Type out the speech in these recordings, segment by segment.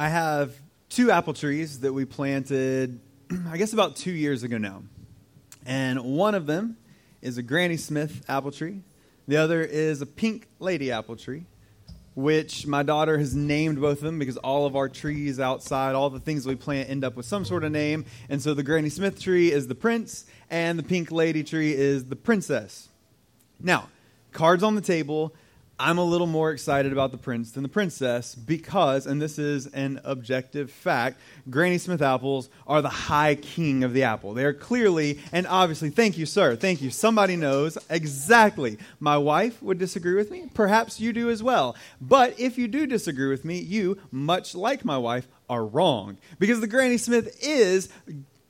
I have two apple trees that we planted, I guess, about two years ago now. And one of them is a Granny Smith apple tree, the other is a Pink Lady apple tree, which my daughter has named both of them because all of our trees outside, all the things we plant, end up with some sort of name. And so the Granny Smith tree is the prince, and the Pink Lady tree is the princess. Now, cards on the table. I'm a little more excited about the prince than the princess because, and this is an objective fact, Granny Smith apples are the high king of the apple. They are clearly and obviously, thank you, sir, thank you. Somebody knows exactly. My wife would disagree with me. Perhaps you do as well. But if you do disagree with me, you, much like my wife, are wrong. Because the Granny Smith is,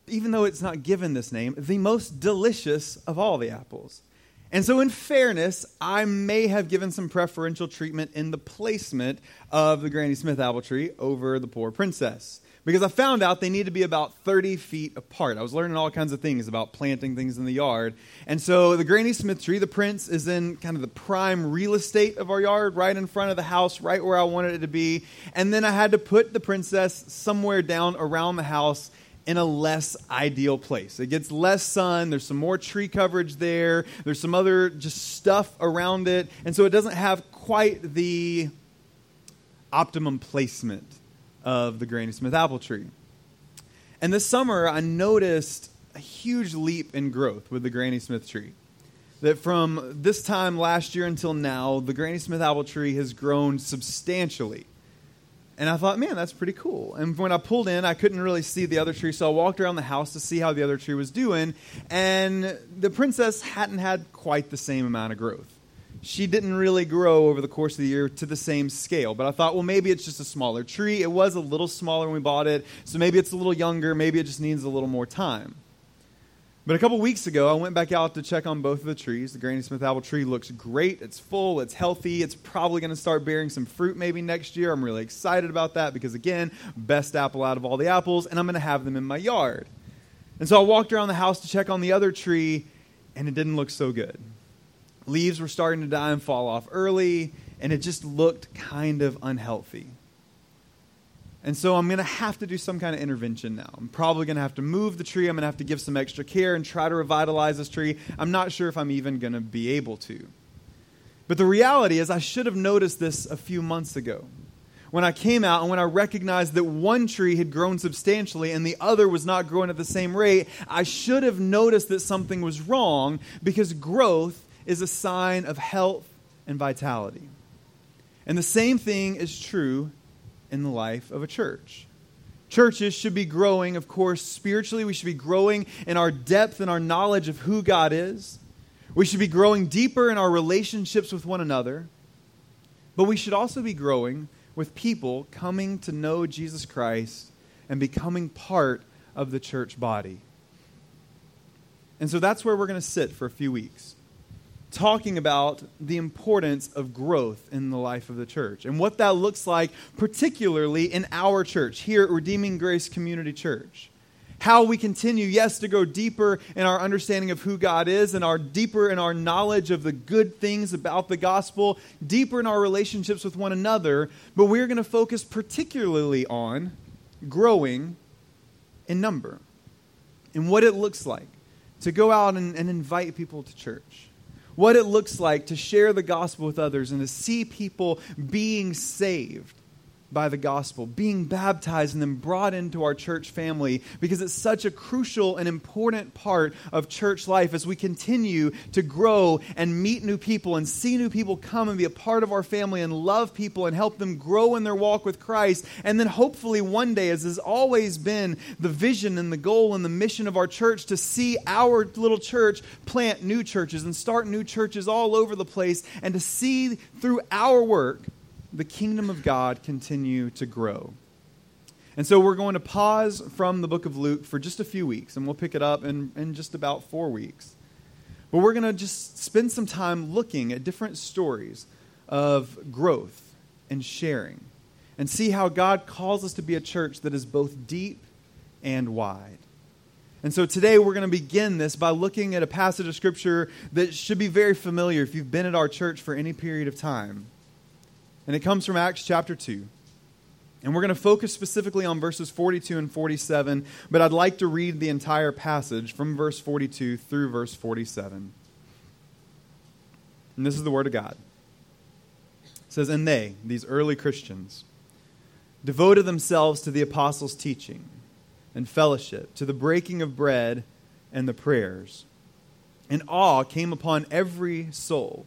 even though it's not given this name, the most delicious of all the apples. And so, in fairness, I may have given some preferential treatment in the placement of the Granny Smith apple tree over the poor princess. Because I found out they need to be about 30 feet apart. I was learning all kinds of things about planting things in the yard. And so, the Granny Smith tree, the prince, is in kind of the prime real estate of our yard, right in front of the house, right where I wanted it to be. And then I had to put the princess somewhere down around the house in a less ideal place. It gets less sun, there's some more tree coverage there, there's some other just stuff around it, and so it doesn't have quite the optimum placement of the Granny Smith apple tree. And this summer, I noticed a huge leap in growth with the Granny Smith tree. That from this time last year until now, the Granny Smith apple tree has grown substantially. And I thought, man, that's pretty cool. And when I pulled in, I couldn't really see the other tree, so I walked around the house to see how the other tree was doing. And the princess hadn't had quite the same amount of growth. She didn't really grow over the course of the year to the same scale. But I thought, well, maybe it's just a smaller tree. It was a little smaller when we bought it, so maybe it's a little younger. Maybe it just needs a little more time. But a couple weeks ago, I went back out to check on both of the trees. The Granny Smith apple tree looks great. It's full, it's healthy, it's probably going to start bearing some fruit maybe next year. I'm really excited about that because, again, best apple out of all the apples, and I'm going to have them in my yard. And so I walked around the house to check on the other tree, and it didn't look so good. Leaves were starting to die and fall off early, and it just looked kind of unhealthy. And so I'm going to have to do some kind of intervention now. I'm probably going to have to move the tree. I'm going to have to give some extra care and try to revitalize this tree. I'm not sure if I'm even going to be able to. But the reality is, I should have noticed this a few months ago. When I came out and when I recognized that one tree had grown substantially and the other was not growing at the same rate, I should have noticed that something was wrong because growth is a sign of health and vitality. And the same thing is true in the life of a church. Churches should be growing, of course, spiritually. We should be growing in our depth and our knowledge of who God is. We should be growing deeper in our relationships with one another. But we should also be growing with people coming to know Jesus Christ and becoming part of the church body. And so that's where we're going to sit for a few weeks talking about the importance of growth in the life of the church and what that looks like, particularly in our church, here at Redeeming Grace Community Church. How we continue, yes, to go deeper in our understanding of who God is and our deeper in our knowledge of the good things about the gospel, deeper in our relationships with one another, but we're going to focus particularly on growing in number and what it looks like to go out and, and invite people to church what it looks like to share the gospel with others and to see people being saved by the gospel, being baptized and then brought into our church family because it's such a crucial and important part of church life as we continue to grow and meet new people and see new people come and be a part of our family and love people and help them grow in their walk with Christ. And then hopefully one day, as has always been the vision and the goal and the mission of our church, to see our little church plant new churches and start new churches all over the place and to see through our work the kingdom of God continue to grow. And so we're going to pause from the book of Luke for just a few weeks, and we'll pick it up in, in just about four weeks. But we're going to just spend some time looking at different stories of growth and sharing and see how God calls us to be a church that is both deep and wide. And so today we're going to begin this by looking at a passage of Scripture that should be very familiar if you've been at our church for any period of time. And it comes from Acts chapter 2. And we're going to focus specifically on verses 42 and 47, but I'd like to read the entire passage from verse 42 through verse 47. And this is the Word of God. It says, And they, these early Christians, devoted themselves to the apostles' teaching and fellowship, to the breaking of bread and the prayers. And awe came upon every soul.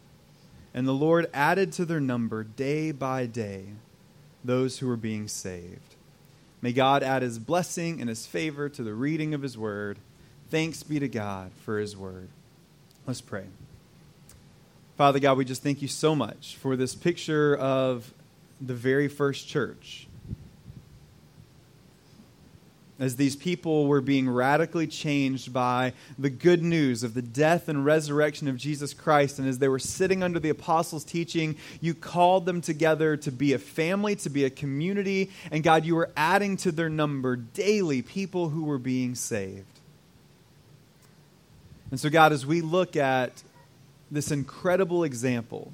And the Lord added to their number day by day those who were being saved. May God add his blessing and his favor to the reading of his word. Thanks be to God for his word. Let's pray. Father God, we just thank you so much for this picture of the very first church as these people were being radically changed by the good news of the death and resurrection of Jesus Christ. And as they were sitting under the apostles' teaching, you called them together to be a family, to be a community. And God, you were adding to their number daily people who were being saved. And so, God, as we look at this incredible example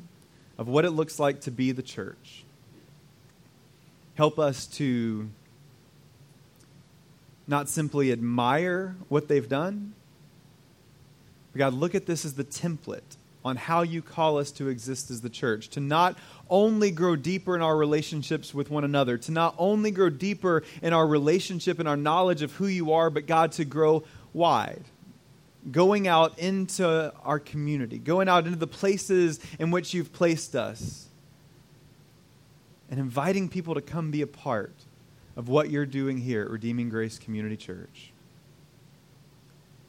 of what it looks like to be the church, help us to not simply admire what they've done. But God, look at this as the template on how you call us to exist as the church, to not only grow deeper in our relationships with one another, to not only grow deeper in our relationship and our knowledge of who you are, but God, to grow wide. Going out into our community, going out into the places in which you've placed us, and inviting people to come be a part of what you're doing here at Redeeming Grace Community Church.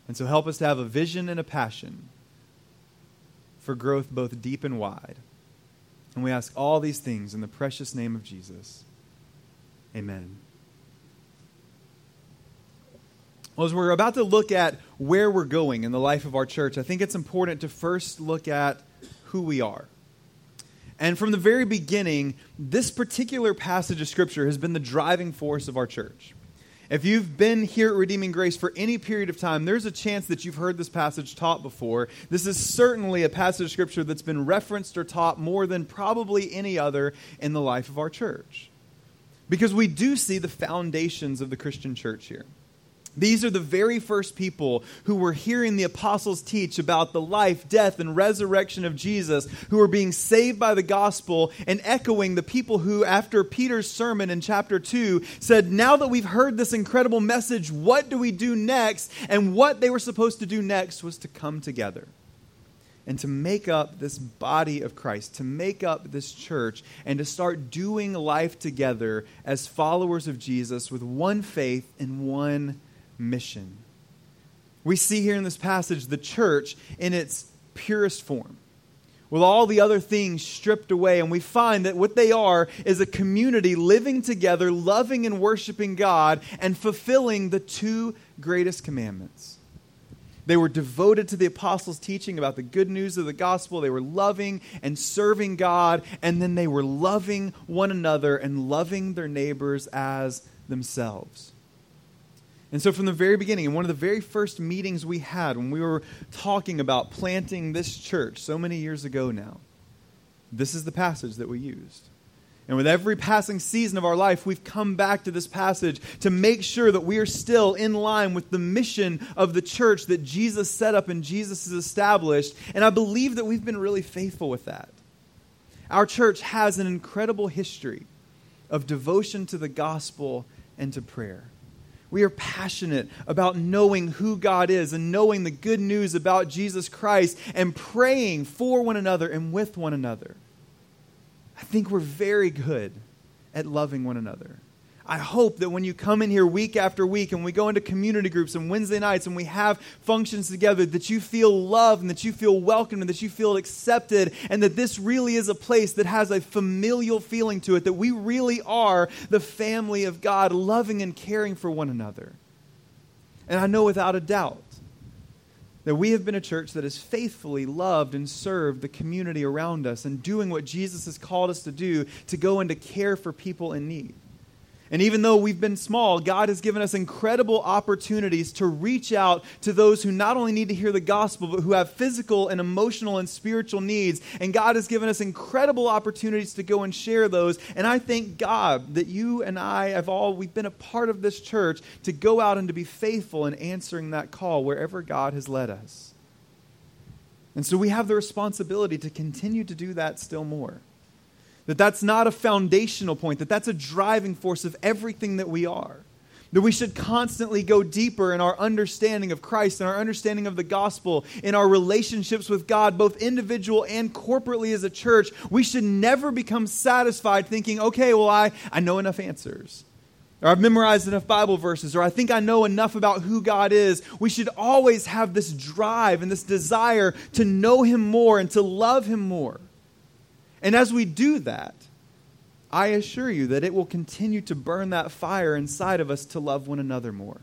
And so help us to have a vision and a passion for growth both deep and wide. And we ask all these things in the precious name of Jesus. Amen. Well, as we're about to look at where we're going in the life of our church, I think it's important to first look at who we are. And from the very beginning, this particular passage of Scripture has been the driving force of our church. If you've been here at Redeeming Grace for any period of time, there's a chance that you've heard this passage taught before. This is certainly a passage of Scripture that's been referenced or taught more than probably any other in the life of our church. Because we do see the foundations of the Christian church here. These are the very first people who were hearing the apostles teach about the life, death, and resurrection of Jesus, who were being saved by the gospel and echoing the people who, after Peter's sermon in chapter 2, said, Now that we've heard this incredible message, what do we do next? And what they were supposed to do next was to come together and to make up this body of Christ, to make up this church, and to start doing life together as followers of Jesus with one faith and one mission. We see here in this passage the church in its purest form, with all the other things stripped away, and we find that what they are is a community living together, loving and worshiping God, and fulfilling the two greatest commandments. They were devoted to the apostles' teaching about the good news of the gospel. They were loving and serving God, and then they were loving one another and loving their neighbors as themselves. And so, from the very beginning, in one of the very first meetings we had when we were talking about planting this church so many years ago now, this is the passage that we used. And with every passing season of our life, we've come back to this passage to make sure that we are still in line with the mission of the church that Jesus set up and Jesus has established. And I believe that we've been really faithful with that. Our church has an incredible history of devotion to the gospel and to prayer. We are passionate about knowing who God is and knowing the good news about Jesus Christ and praying for one another and with one another. I think we're very good at loving one another. I hope that when you come in here week after week and we go into community groups and Wednesday nights and we have functions together, that you feel loved and that you feel welcome and that you feel accepted and that this really is a place that has a familial feeling to it, that we really are the family of God, loving and caring for one another. And I know without a doubt that we have been a church that has faithfully loved and served the community around us and doing what Jesus has called us to do to go and to care for people in need. And even though we've been small, God has given us incredible opportunities to reach out to those who not only need to hear the gospel, but who have physical and emotional and spiritual needs. And God has given us incredible opportunities to go and share those. And I thank God that you and I have all, we've been a part of this church to go out and to be faithful in answering that call wherever God has led us. And so we have the responsibility to continue to do that still more. That that's not a foundational point, that that's a driving force of everything that we are. That we should constantly go deeper in our understanding of Christ and our understanding of the gospel, in our relationships with God, both individual and corporately as a church. We should never become satisfied thinking, okay, well, I, I know enough answers or I've memorized enough Bible verses, or I think I know enough about who God is. We should always have this drive and this desire to know Him more and to love Him more. And as we do that, I assure you that it will continue to burn that fire inside of us to love one another more.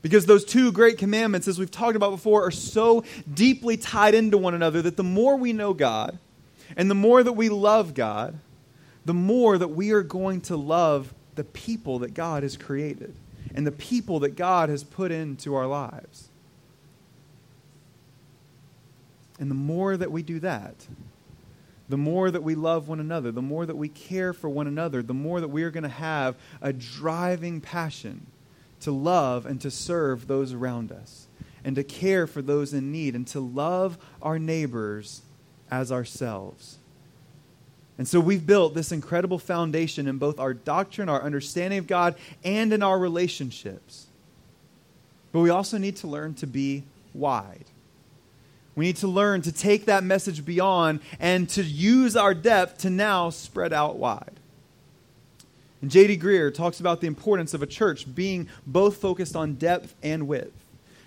Because those two great commandments, as we've talked about before, are so deeply tied into one another that the more we know God and the more that we love God, the more that we are going to love the people that God has created and the people that God has put into our lives. And the more that we do that, the more that we love one another, the more that we care for one another, the more that we are going to have a driving passion to love and to serve those around us, and to care for those in need, and to love our neighbors as ourselves. And so we've built this incredible foundation in both our doctrine, our understanding of God, and in our relationships. But we also need to learn to be wide. We need to learn to take that message beyond and to use our depth to now spread out wide. And J.D. Greear talks about the importance of a church being both focused on depth and width.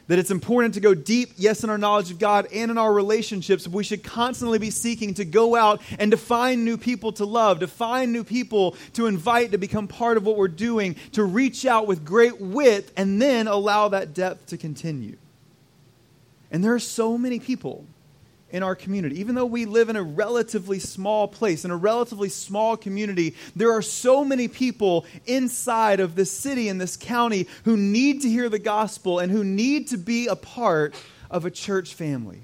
That it's important to go deep, yes, in our knowledge of God and in our relationships. We should constantly be seeking to go out and to find new people to love, to find new people to invite to become part of what we're doing, to reach out with great width, and then allow that depth to continue. And there are so many people in our community. Even though we live in a relatively small place, in a relatively small community, there are so many people inside of this city and this county who need to hear the gospel and who need to be a part of a church family.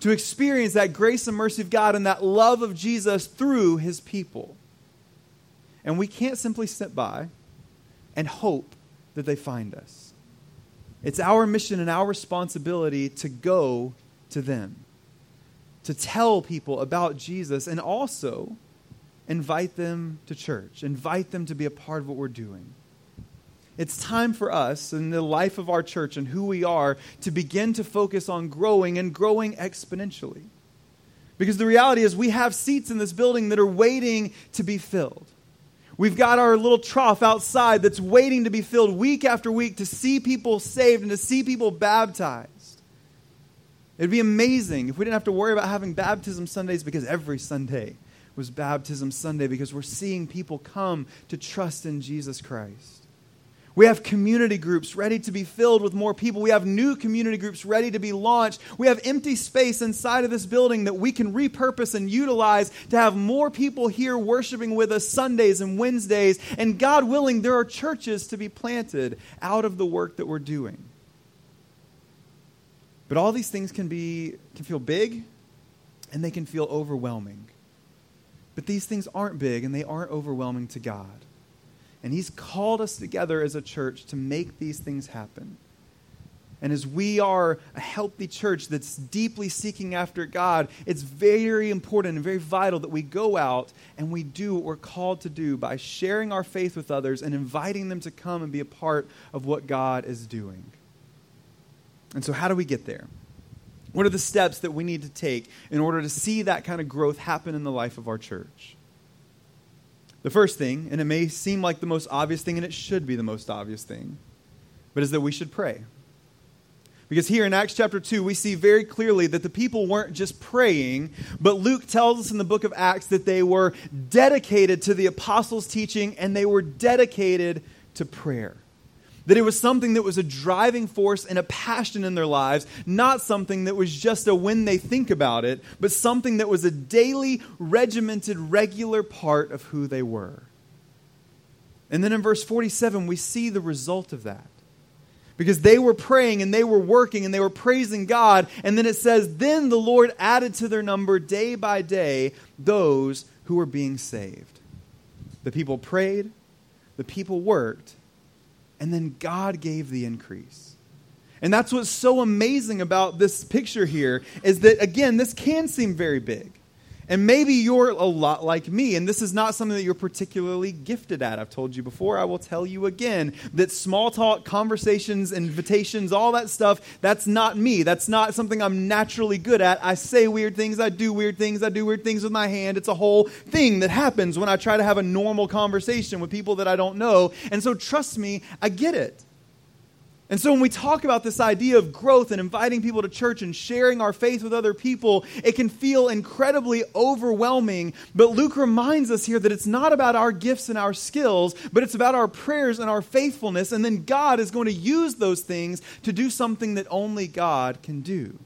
To experience that grace and mercy of God and that love of Jesus through his people. And we can't simply sit by and hope that they find us. It's our mission and our responsibility to go to them, to tell people about Jesus, and also invite them to church, invite them to be a part of what we're doing. It's time for us in the life of our church and who we are to begin to focus on growing and growing exponentially. Because the reality is, we have seats in this building that are waiting to be filled. We've got our little trough outside that's waiting to be filled week after week to see people saved and to see people baptized. It'd be amazing if we didn't have to worry about having baptism Sundays because every Sunday was baptism Sunday because we're seeing people come to trust in Jesus Christ. We have community groups ready to be filled with more people. We have new community groups ready to be launched. We have empty space inside of this building that we can repurpose and utilize to have more people here worshiping with us Sundays and Wednesdays. And God willing, there are churches to be planted out of the work that we're doing. But all these things can be can feel big and they can feel overwhelming. But these things aren't big and they aren't overwhelming to God. And He's called us together as a church to make these things happen. And as we are a healthy church that's deeply seeking after God, it's very important and very vital that we go out and we do what we're called to do by sharing our faith with others and inviting them to come and be a part of what God is doing. And so, how do we get there? What are the steps that we need to take in order to see that kind of growth happen in the life of our church? The first thing, and it may seem like the most obvious thing, and it should be the most obvious thing, but is that we should pray. Because here in Acts chapter 2, we see very clearly that the people weren't just praying, but Luke tells us in the book of Acts that they were dedicated to the apostles' teaching and they were dedicated to prayer. That it was something that was a driving force and a passion in their lives, not something that was just a when they think about it, but something that was a daily, regimented, regular part of who they were. And then in verse 47, we see the result of that. Because they were praying and they were working and they were praising God. And then it says, Then the Lord added to their number day by day those who were being saved. The people prayed, the people worked, and then God gave the increase. And that's what's so amazing about this picture here is that, again, this can seem very big. And maybe you're a lot like me, and this is not something that you're particularly gifted at. I've told you before, I will tell you again that small talk, conversations, invitations, all that stuff, that's not me. That's not something I'm naturally good at. I say weird things, I do weird things, I do weird things with my hand. It's a whole thing that happens when I try to have a normal conversation with people that I don't know. And so, trust me, I get it. And so when we talk about this idea of growth and inviting people to church and sharing our faith with other people, it can feel incredibly overwhelming. But Luke reminds us here that it's not about our gifts and our skills, but it's about our prayers and our faithfulness. And then God is going to use those things to do something that only God can do.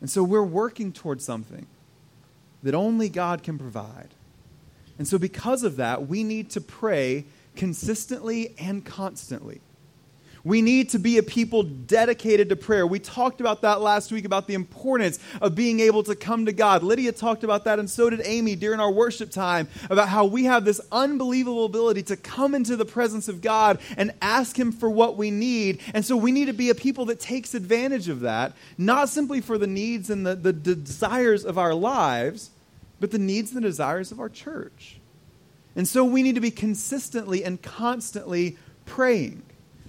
And so we're working towards something that only God can provide. And so because of that, we need to pray consistently and constantly. We need to be a people dedicated to prayer. We talked about that last week about the importance of being able to come to God. Lydia talked about that, and so did Amy during our worship time about how we have this unbelievable ability to come into the presence of God and ask Him for what we need. And so we need to be a people that takes advantage of that, not simply for the needs and the, the desires of our lives, but the needs and the desires of our church. And so we need to be consistently and constantly praying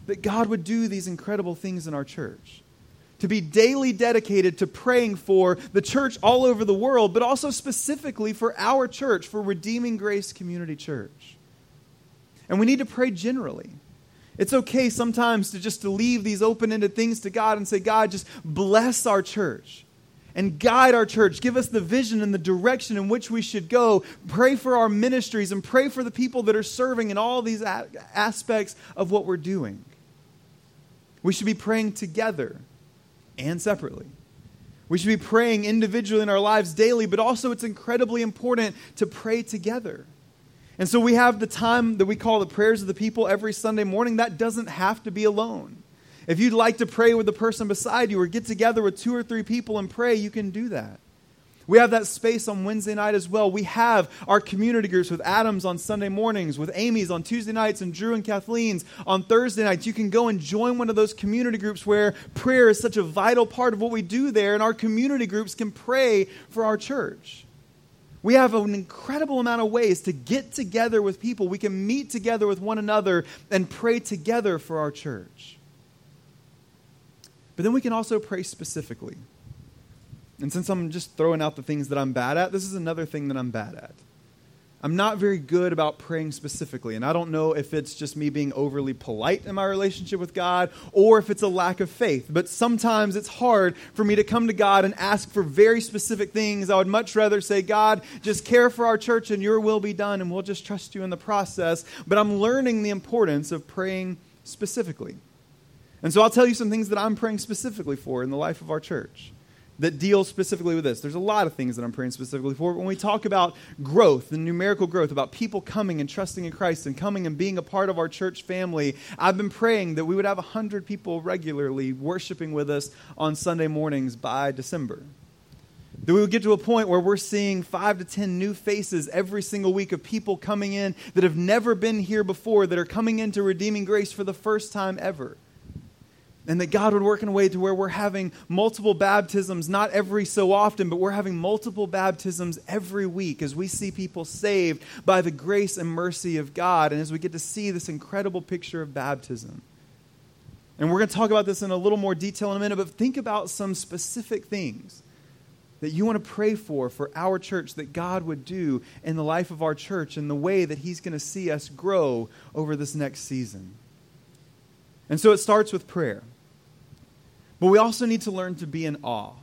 that God would do these incredible things in our church. To be daily dedicated to praying for the church all over the world, but also specifically for our church, for Redeeming Grace Community Church. And we need to pray generally. It's okay sometimes to just to leave these open-ended things to God and say, God, just bless our church and guide our church. Give us the vision and the direction in which we should go. Pray for our ministries and pray for the people that are serving in all these a- aspects of what we're doing. We should be praying together and separately. We should be praying individually in our lives daily, but also it's incredibly important to pray together. And so we have the time that we call the prayers of the people every Sunday morning. That doesn't have to be alone. If you'd like to pray with the person beside you or get together with two or three people and pray, you can do that. We have that space on Wednesday night as well. We have our community groups with Adams on Sunday mornings, with Amy's on Tuesday nights, and Drew and Kathleen's on Thursday nights. You can go and join one of those community groups where prayer is such a vital part of what we do there, and our community groups can pray for our church. We have an incredible amount of ways to get together with people. We can meet together with one another and pray together for our church. But then we can also pray specifically. And since I'm just throwing out the things that I'm bad at, this is another thing that I'm bad at. I'm not very good about praying specifically, and I don't know if it's just me being overly polite in my relationship with God or if it's a lack of faith. But sometimes it's hard for me to come to God and ask for very specific things. I would much rather say, God, just care for our church and your will be done, and we'll just trust you in the process. But I'm learning the importance of praying specifically. And so I'll tell you some things that I'm praying specifically for in the life of our church that deal specifically with this. There's a lot of things that I'm praying specifically for. But When we talk about growth and numerical growth, about people coming and trusting in Christ and coming and being a part of our church family, I've been praying that we would have 100 people regularly worshiping with us on Sunday mornings by December. That we would get to a point where we're seeing five to 10 new faces every single week of people coming in that have never been here before, that are coming into redeeming grace for the first time ever and that God would work in a way to where we're having multiple baptisms, not every so often, but we're having multiple baptisms every week as we see people saved by the grace and mercy of God, and as we get to see this incredible picture of baptism. And we're going to talk about this in a little more detail in a minute, but think about some specific things that you want to pray for for our church that God would do in the life of our church and the way that He's going to see us grow over this next season. And so it starts with prayer. But we also need to learn to be in awe.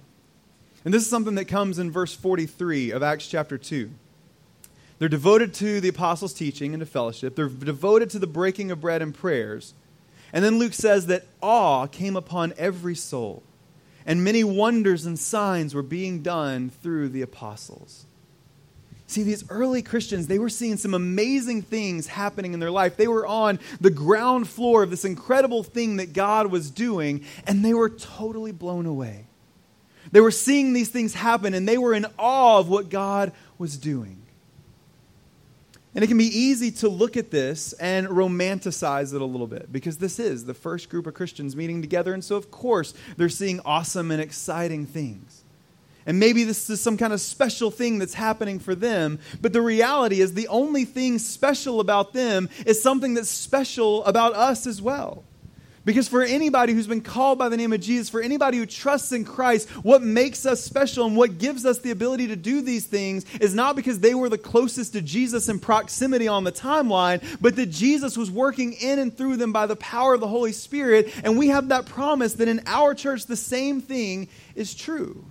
And this is something that comes in verse 43 of Acts chapter 2. They're devoted to the apostles' teaching and to fellowship. They're devoted to the breaking of bread and prayers. And then Luke says that awe came upon every soul, and many wonders and signs were being done through the apostles. See, these early Christians, they were seeing some amazing things happening in their life. They were on the ground floor of this incredible thing that God was doing, and they were totally blown away. They were seeing these things happen, and they were in awe of what God was doing. And it can be easy to look at this and romanticize it a little bit because this is the first group of Christians meeting together. And so, of course, they're seeing awesome and exciting things. And maybe this is some kind of special thing that's happening for them. But the reality is, the only thing special about them is something that's special about us as well. Because for anybody who's been called by the name of Jesus, for anybody who trusts in Christ, what makes us special and what gives us the ability to do these things is not because they were the closest to Jesus in proximity on the timeline, but that Jesus was working in and through them by the power of the Holy Spirit. And we have that promise that in our church, the same thing is true.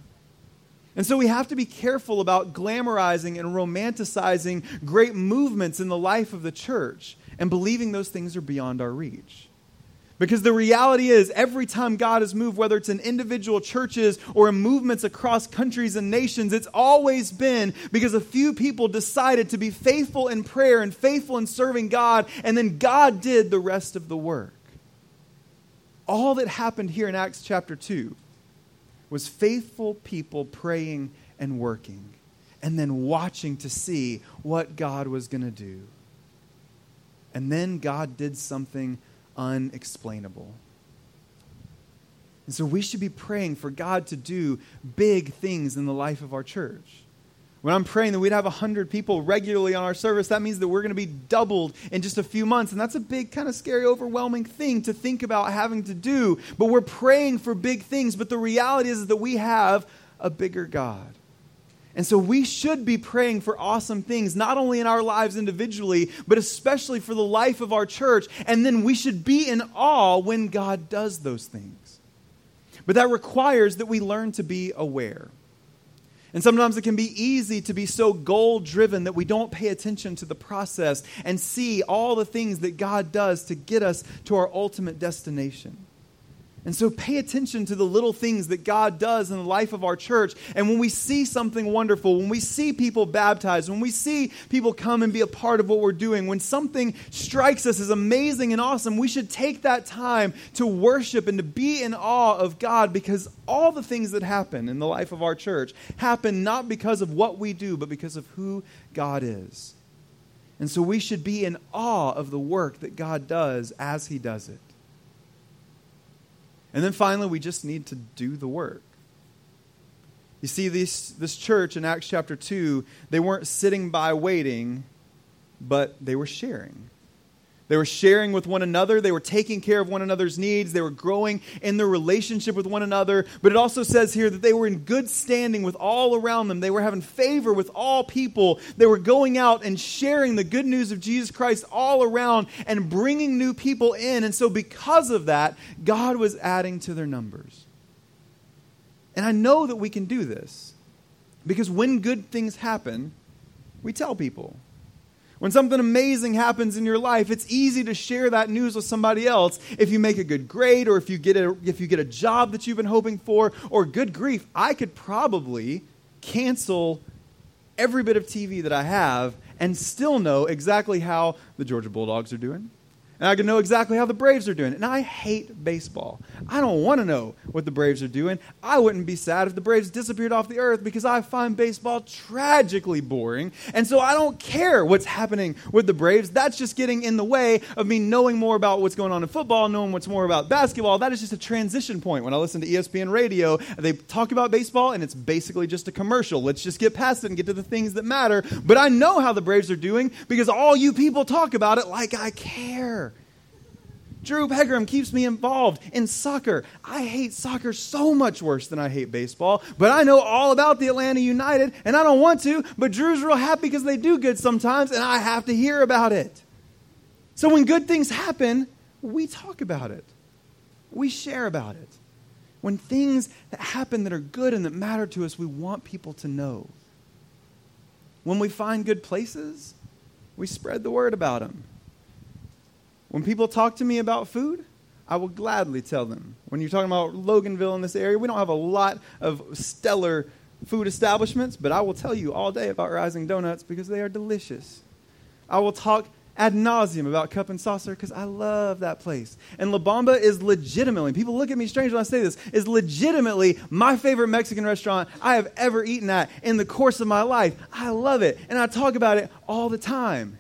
And so we have to be careful about glamorizing and romanticizing great movements in the life of the church and believing those things are beyond our reach. Because the reality is, every time God has moved, whether it's in individual churches or in movements across countries and nations, it's always been because a few people decided to be faithful in prayer and faithful in serving God, and then God did the rest of the work. All that happened here in Acts chapter 2 was faithful people praying and working, and then watching to see what God was going to do. And then God did something unexplainable. And so we should be praying for God to do big things in the life of our church. When I'm praying that we'd have 100 people regularly on our service, that means that we're going to be doubled in just a few months. And that's a big, kind of scary, overwhelming thing to think about having to do. But we're praying for big things. But the reality is that we have a bigger God. And so we should be praying for awesome things, not only in our lives individually, but especially for the life of our church. And then we should be in awe when God does those things. But that requires that we learn to be aware. And sometimes it can be easy to be so goal driven that we don't pay attention to the process and see all the things that God does to get us to our ultimate destination. And so pay attention to the little things that God does in the life of our church. And when we see something wonderful, when we see people baptized, when we see people come and be a part of what we're doing, when something strikes us as amazing and awesome, we should take that time to worship and to be in awe of God because all the things that happen in the life of our church happen not because of what we do, but because of who God is. And so we should be in awe of the work that God does as He does it. And then finally, we just need to do the work. You see, this, this church in Acts chapter 2, they weren't sitting by waiting, but they were sharing. They were sharing with one another. They were taking care of one another's needs. They were growing in their relationship with one another. But it also says here that they were in good standing with all around them. They were having favor with all people. They were going out and sharing the good news of Jesus Christ all around and bringing new people in. And so, because of that, God was adding to their numbers. And I know that we can do this because when good things happen, we tell people. When something amazing happens in your life, it's easy to share that news with somebody else. If you make a good grade or if you get a, if you get a job that you've been hoping for, or good grief, I could probably cancel every bit of TV that I have and still know exactly how the Georgia Bulldogs are doing, and I can know exactly how the Braves are doing. And I hate baseball. I don't want to know what the Braves are doing. I wouldn't be sad if the Braves disappeared off the earth because I find baseball tragically boring. And so I don't care what's happening with the Braves. That's just getting in the way of me knowing more about what's going on in football, knowing what's more about basketball. That is just a transition point. When I listen to ESPN radio, they talk about baseball and it's basically just a commercial. Let's just get past it and get to the things that matter. But I know how the Braves are doing because all you people talk about it like I care. Drew Pegram keeps me involved in soccer. I hate soccer so much worse than I hate baseball, but I know all about the Atlanta United, and I don't want to, but Drew's real happy because they do good sometimes, and I have to hear about it. So when good things happen, we talk about it, we share about it. When things that happen that are good and that matter to us, we want people to know. when we find good places, we spread the word about them. When people talk to me about food, I will gladly tell them. When you're talking about Loganville in this area, we don't have a lot of stellar food establishments, but I will tell you all day about Rising Donuts because they are delicious. I will talk ad nauseum about Cup and Saucer because I love that place. And La Bamba is legitimately, people look at me strange when I say this, is legitimately my favorite Mexican restaurant I have ever eaten at in the course of my life. I love it, and I talk about it all the time.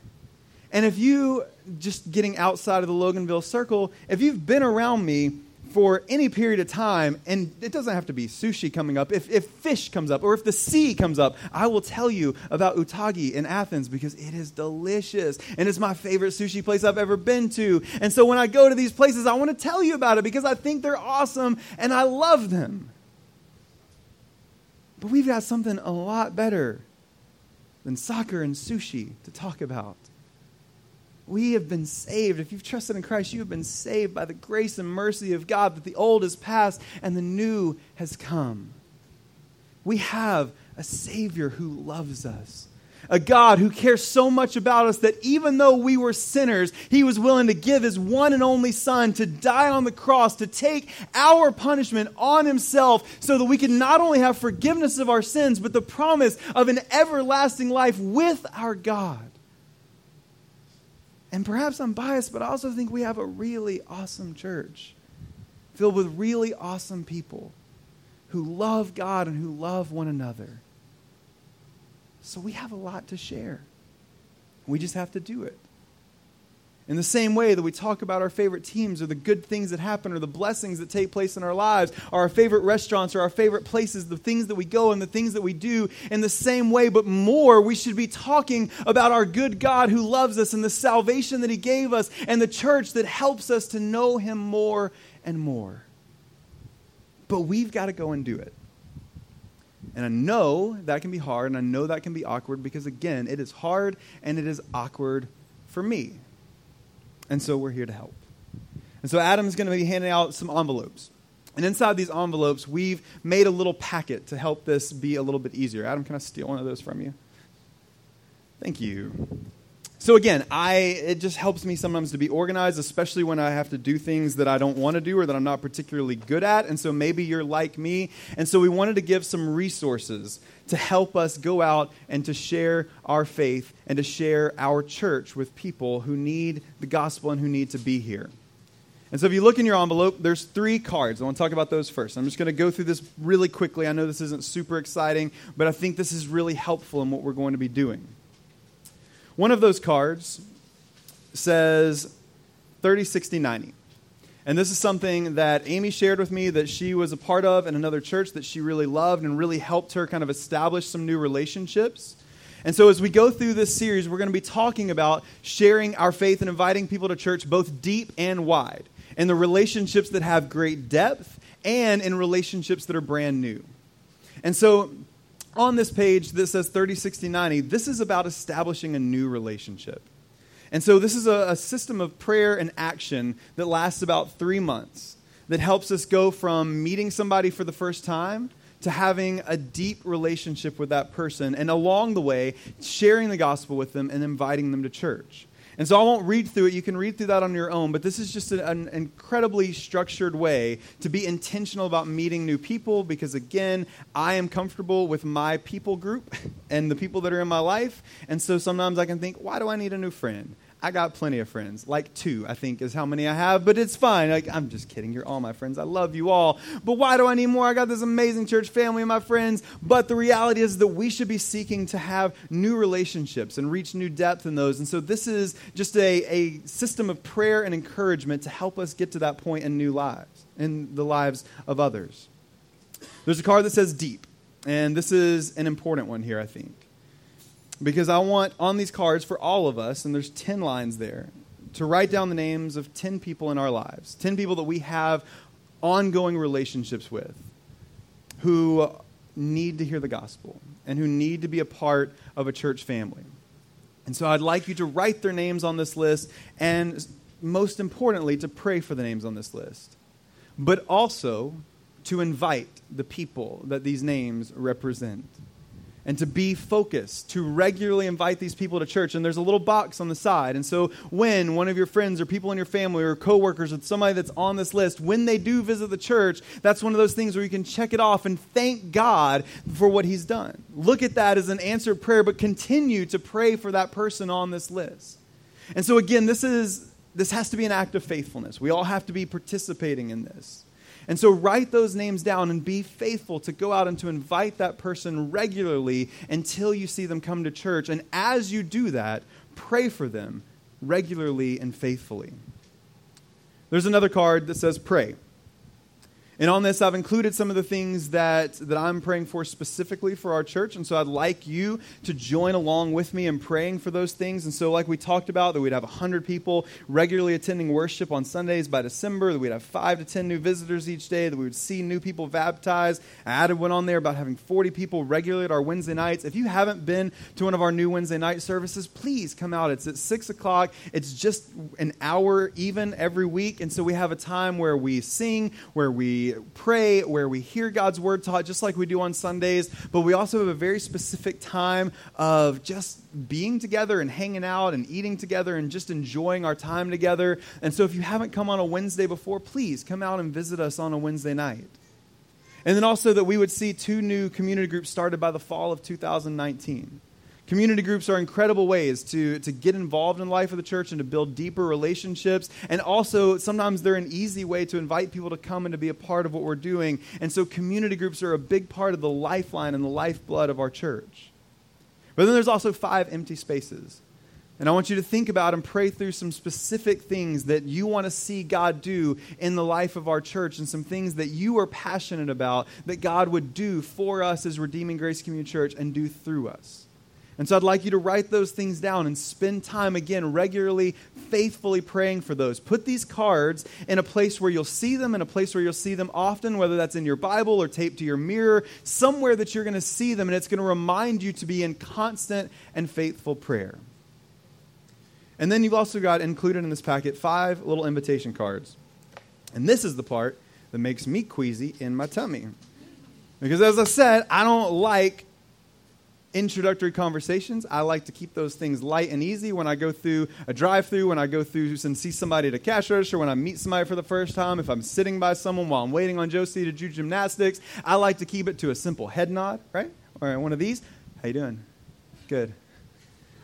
And if you, just getting outside of the Loganville circle, if you've been around me for any period of time, and it doesn't have to be sushi coming up, if, if fish comes up or if the sea comes up, I will tell you about Utagi in Athens because it is delicious and it's my favorite sushi place I've ever been to. And so when I go to these places, I want to tell you about it because I think they're awesome and I love them. But we've got something a lot better than soccer and sushi to talk about. We have been saved. If you've trusted in Christ, you have been saved by the grace and mercy of God that the old is past and the new has come. We have a Savior who loves us, a God who cares so much about us that even though we were sinners, He was willing to give His one and only Son to die on the cross, to take our punishment on Himself so that we could not only have forgiveness of our sins, but the promise of an everlasting life with our God. And perhaps I'm biased, but I also think we have a really awesome church filled with really awesome people who love God and who love one another. So we have a lot to share. We just have to do it. In the same way that we talk about our favorite teams or the good things that happen or the blessings that take place in our lives, or our favorite restaurants or our favorite places, the things that we go and the things that we do, in the same way, but more, we should be talking about our good God who loves us and the salvation that He gave us and the church that helps us to know Him more and more. But we've got to go and do it. And I know that can be hard and I know that can be awkward because, again, it is hard and it is awkward for me. And so we're here to help. And so Adam's going to be handing out some envelopes. And inside these envelopes, we've made a little packet to help this be a little bit easier. Adam, can I steal one of those from you? Thank you. So again, I it just helps me sometimes to be organized, especially when I have to do things that I don't want to do or that I'm not particularly good at. And so maybe you're like me. And so we wanted to give some resources to help us go out and to share our faith and to share our church with people who need the gospel and who need to be here. And so if you look in your envelope, there's three cards. I want to talk about those first. I'm just going to go through this really quickly. I know this isn't super exciting, but I think this is really helpful in what we're going to be doing. One of those cards says 30, 60, 90. And this is something that Amy shared with me that she was a part of in another church that she really loved and really helped her kind of establish some new relationships. And so, as we go through this series, we're going to be talking about sharing our faith and inviting people to church both deep and wide, in the relationships that have great depth and in relationships that are brand new. And so, on this page that says 30, 60, 90, this is about establishing a new relationship. And so this is a, a, system of prayer and action that lasts about three months that helps us go from meeting somebody for the first time to having a deep relationship with that person, and along the way, sharing the gospel with them and inviting them to church. And so I won't read through it. You can read through that on your own. But this is just an, an, incredibly structured way to be intentional about meeting new people because, again, I am comfortable with my people group and the people that are in my life. And so sometimes I can think, why do I need a new friend? I got plenty of friends. Like two, I think, is how many I have, but it's fine. Like, I'm just kidding. You're all my friends. I love you all. But why do I need more? I got this amazing church family and my friends. But the reality is that we should be seeking to have new relationships and reach new depth in those. And so this is just a, a system of prayer and encouragement to help us get to that point in new lives, in the lives of others. There's a card that says deep. And this is an important one here, I think because I want on these cards for all of us, and there's 10 lines there, to write down the names of 10 people in our lives, 10 people that we have ongoing relationships with who need to hear the gospel and who need to be a part of a church family. And so I'd like you to write their names on this list and, most importantly, to pray for the names on this list, but also to invite the people that these names represent. And to be focused, to regularly invite these people to church. And there's a little box on the side. And so when one of your friends or people in your family or coworkers or somebody that's on this list, when they do visit the church, that's one of those things where you can check it off and thank God for what he's done. Look at that as an answered prayer, but continue to pray for that person on this list. And so again, this is this has to be an act of faithfulness. We all have to be participating in this. And so write those names down and be faithful to go out and to invite that person regularly until you see them come to church. And as you do that, pray for them regularly and faithfully. There's another card that says pray. And on this, I've included some of the things that, that I'm praying for specifically for our church. And so I'd like you to join along with me in praying for those things. And so, like we talked about, that we'd have 100 people regularly attending worship on Sundays by December, that we'd have five to 10 new visitors each day, that we would see new people baptized. I added one on there about having 40 people regularly at our Wednesday nights. If you haven't been to one of our new Wednesday night services, please come out. It's at 6 o'clock. It's just an hour even every week. And so we have a time where we sing, where we pray, where we hear God's word taught, just like we do on Sundays. But we also have a very specific time of just being together and hanging out and eating together and just enjoying our time together. And so if you haven't come on a Wednesday before, please come out and visit us on a Wednesday night. And then also that we would see two new community groups started by the fall of 2019. Community groups are incredible ways to, to get involved in the life of the church and to build deeper relationships. And also, sometimes they're an easy way to invite people to come and to be a part of what we're doing. And so, community groups are a big part of the lifeline and the lifeblood of our church. But then there's also five empty spaces. And I want you to think about and pray through some specific things that you want to see God do in the life of our church and some things that you are passionate about that God would do for us as Redeeming Grace Community Church and do through us. And so I'd like you to write those things down and spend time again regularly, faithfully praying for those. Put these cards in a place where you'll see them, in a place where you'll see them often, whether that's in your Bible or taped to your mirror, somewhere that you're going to see them, and it's going to remind you to be in constant and faithful prayer. And then you've also got included in this packet five little invitation cards. And this is the part that makes me queasy in my tummy. Because as I said, I don't like introductory conversations. I like to keep those things light and easy when I go through a drive through, when I go through and see somebody at a cash register, when I meet somebody for the first time, if I'm sitting by someone while I'm waiting on Josie to do gymnastics. I like to keep it to a simple head nod, right? Or one of these. How you doing? Good.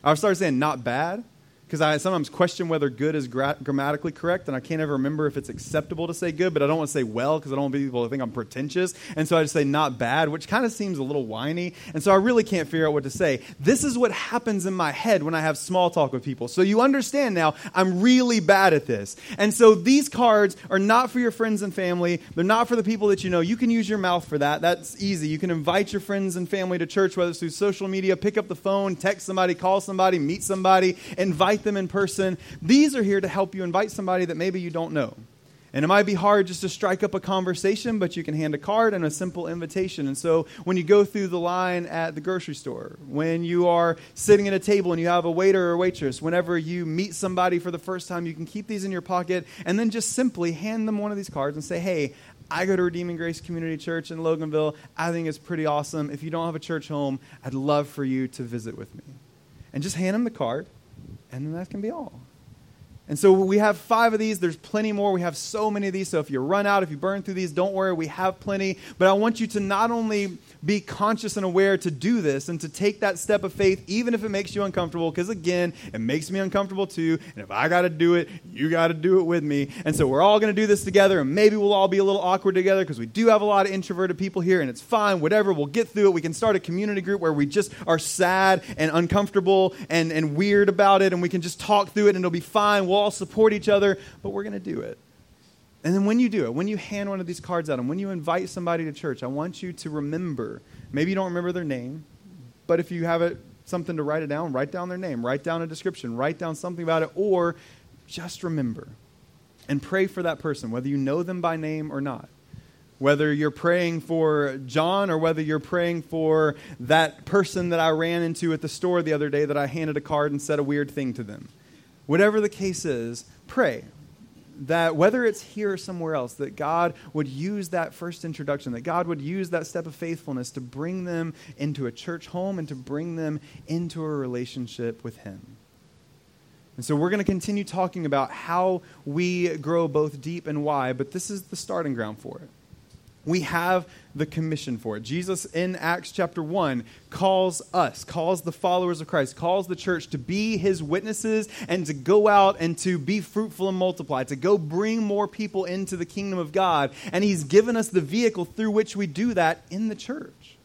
I'll start saying not bad because I sometimes question whether good is gra- grammatically correct, and I can't ever remember if it's acceptable to say good, but I don't want to say well because I don't want people to think I'm pretentious. And so I just say not bad, which kind of seems a little whiny. And so I really can't figure out what to say. This is what happens in my head when I have small talk with people. So you understand now, I'm really bad at this. And so these cards are not for your friends and family, they're not for the people that you know. You can use your mouth for that. That's easy. You can invite your friends and family to church, whether it's through social media, pick up the phone, text somebody, call somebody, meet somebody, invite invite them in person. These are here to help you invite somebody that maybe you don't know. And it might be hard just to strike up a conversation, but you can hand a card and a simple invitation. And so when you go through the line at the grocery store, when you are sitting at a table and you have a waiter or waitress, whenever you meet somebody for the first time, you can keep these in your pocket and then just simply hand them one of these cards and say, hey, I go to Redeeming Grace Community Church in Loganville. I think it's pretty awesome. If you don't have a church home, I'd love for you to visit with me. And just hand them the card and then that can be all. And so we have five of these. There's plenty more. We have so many of these. So if you run out, if you burn through these, don't worry. We have plenty. But I want you to not only be conscious and aware to do this and to take that step of faith, even if it makes you uncomfortable, because again, it makes me uncomfortable too. And if I got to do it, you got to do it with me. And so we're all going to do this together. And maybe we'll all be a little awkward together because we do have a lot of introverted people here, and it's fine. Whatever. We'll get through it. We can start a community group where we just are sad and uncomfortable and, and weird about it, and we can just talk through it, and it'll be fine. We'll all support each other but we're going to do it. And then when you do it, when you hand one of these cards out and when you invite somebody to church, I want you to remember. Maybe you don't remember their name, but if you have it, something to write it down, write down their name, write down a description, write down something about it, or just remember and pray for that person, whether you know them by name or not. Whether you're praying for John or whether you're praying for that person that I ran into at the store the other day that I handed a card and said a weird thing to them. Whatever the case is, pray. that whether it's here or somewhere else, that God would use that first introduction, that God would use that step of faithfulness to bring them into a church home and to bring them into a relationship with Him. And so we're going to continue talking about how we grow both deep and wide, but this is the starting ground for it. We have the commission for it. Jesus in Acts chapter 1 calls us, calls the followers of Christ, calls the church to be his witnesses and to go out and to be fruitful and multiply, to go bring more people into the kingdom of God. And he's given us the vehicle through which we do that in the church.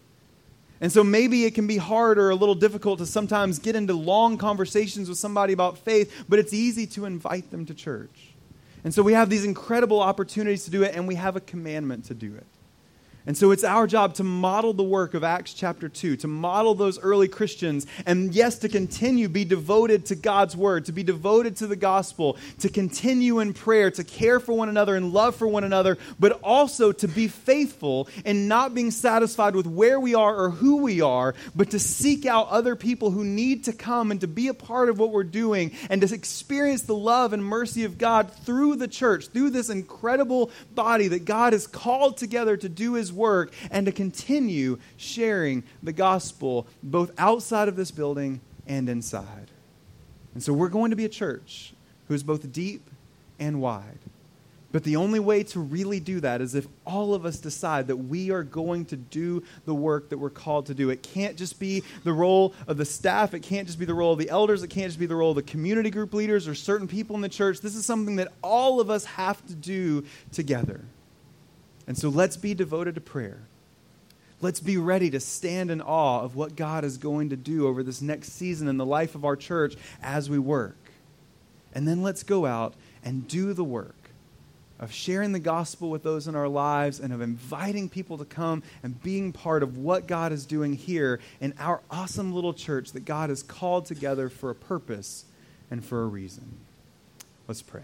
And so maybe it can be hard or a little difficult to sometimes get into long conversations with somebody about faith, but it's easy to invite them to church. And so we have these incredible opportunities to do it, and we have a commandment to do it. And so it's our job to model the work of Acts chapter 2, to model those early Christians, and yes, to continue be devoted to God's word, to be devoted to the gospel, to continue in prayer, to care for one another and love for one another, but also to be faithful in not being satisfied with where we are or who we are, but to seek out other people who need to come and to be a part of what we're doing and to experience the love and mercy of God through the church, through this incredible body that God has called together to do his work and to continue sharing the gospel both outside of this building and inside. And so we're going to be a church who's both deep and wide. But the only way to really do that is if all of us decide that we are going to do the work that we're called to do. It can't just be the role of the staff, it can't just be the role of the elders, it can't just be the role of the community group leaders or certain people in the church. This is something that all of us have to do together. And so let's be devoted to prayer. Let's be ready to stand in awe of what God is going to do over this next season in the life of our church as we work. And then let's go out and do the work of sharing the gospel with those in our lives and of inviting people to come and being part of what God is doing here in our awesome little church that God has called together for a purpose and for a reason. Let's pray.